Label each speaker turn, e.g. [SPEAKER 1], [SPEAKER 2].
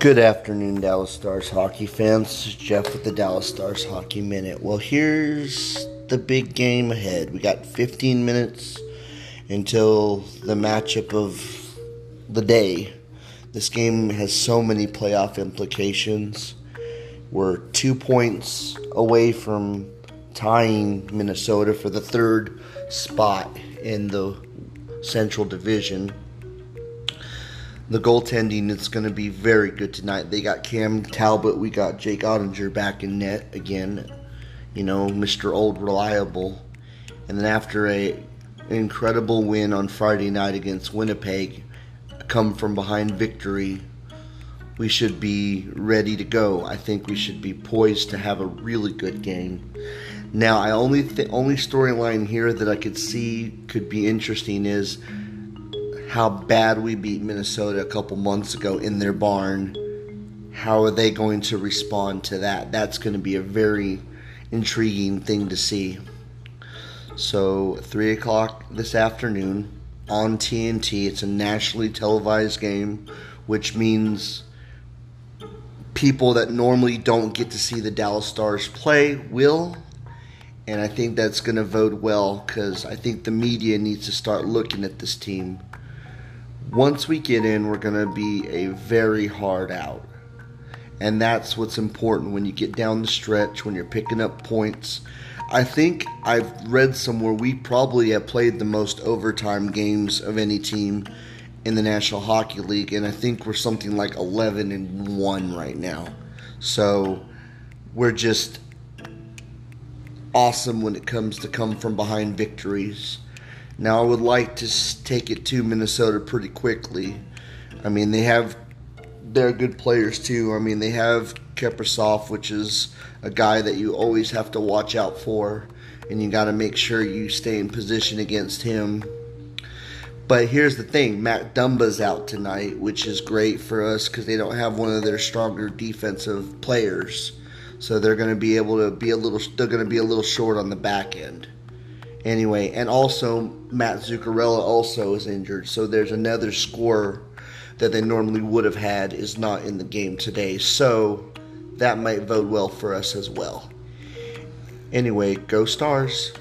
[SPEAKER 1] Good afternoon, Dallas Stars hockey fans. This is Jeff with the Dallas Stars Hockey Minute. Well, here's the big game ahead. We got 15 minutes until the matchup of the day. This game has so many playoff implications. We're two points away from tying Minnesota for the third spot in the Central Division the goaltending is going to be very good tonight. They got Cam Talbot, we got Jake Oettinger back in net again. You know, Mr. Old Reliable. And then after a incredible win on Friday night against Winnipeg, come from behind victory, we should be ready to go. I think we should be poised to have a really good game. Now, I only the only storyline here that I could see could be interesting is how bad we beat Minnesota a couple months ago in their barn. How are they going to respond to that? That's going to be a very intriguing thing to see. So, 3 o'clock this afternoon on TNT. It's a nationally televised game, which means people that normally don't get to see the Dallas Stars play will. And I think that's going to vote well because I think the media needs to start looking at this team once we get in, we're going to be a very hard out. And that's what's important when you get down the stretch, when you're picking up points. I think I've read somewhere we probably have played the most overtime games of any team in the National Hockey League, and I think we're something like 11 and 1 right now. So we're just awesome when it comes to come from behind victories. Now, I would like to take it to Minnesota pretty quickly. I mean, they have they're good players too. I mean, they have Kaprizov, which is a guy that you always have to watch out for, and you got to make sure you stay in position against him. But here's the thing: Matt Dumba's out tonight, which is great for us because they don't have one of their stronger defensive players, so they're going to be able to be a little. They're going to be a little short on the back end anyway, and also Matt Zuccarello also is injured, so there's another scorer that they normally would have had is not in the game today. So that might bode well for us as well. Anyway, go Stars.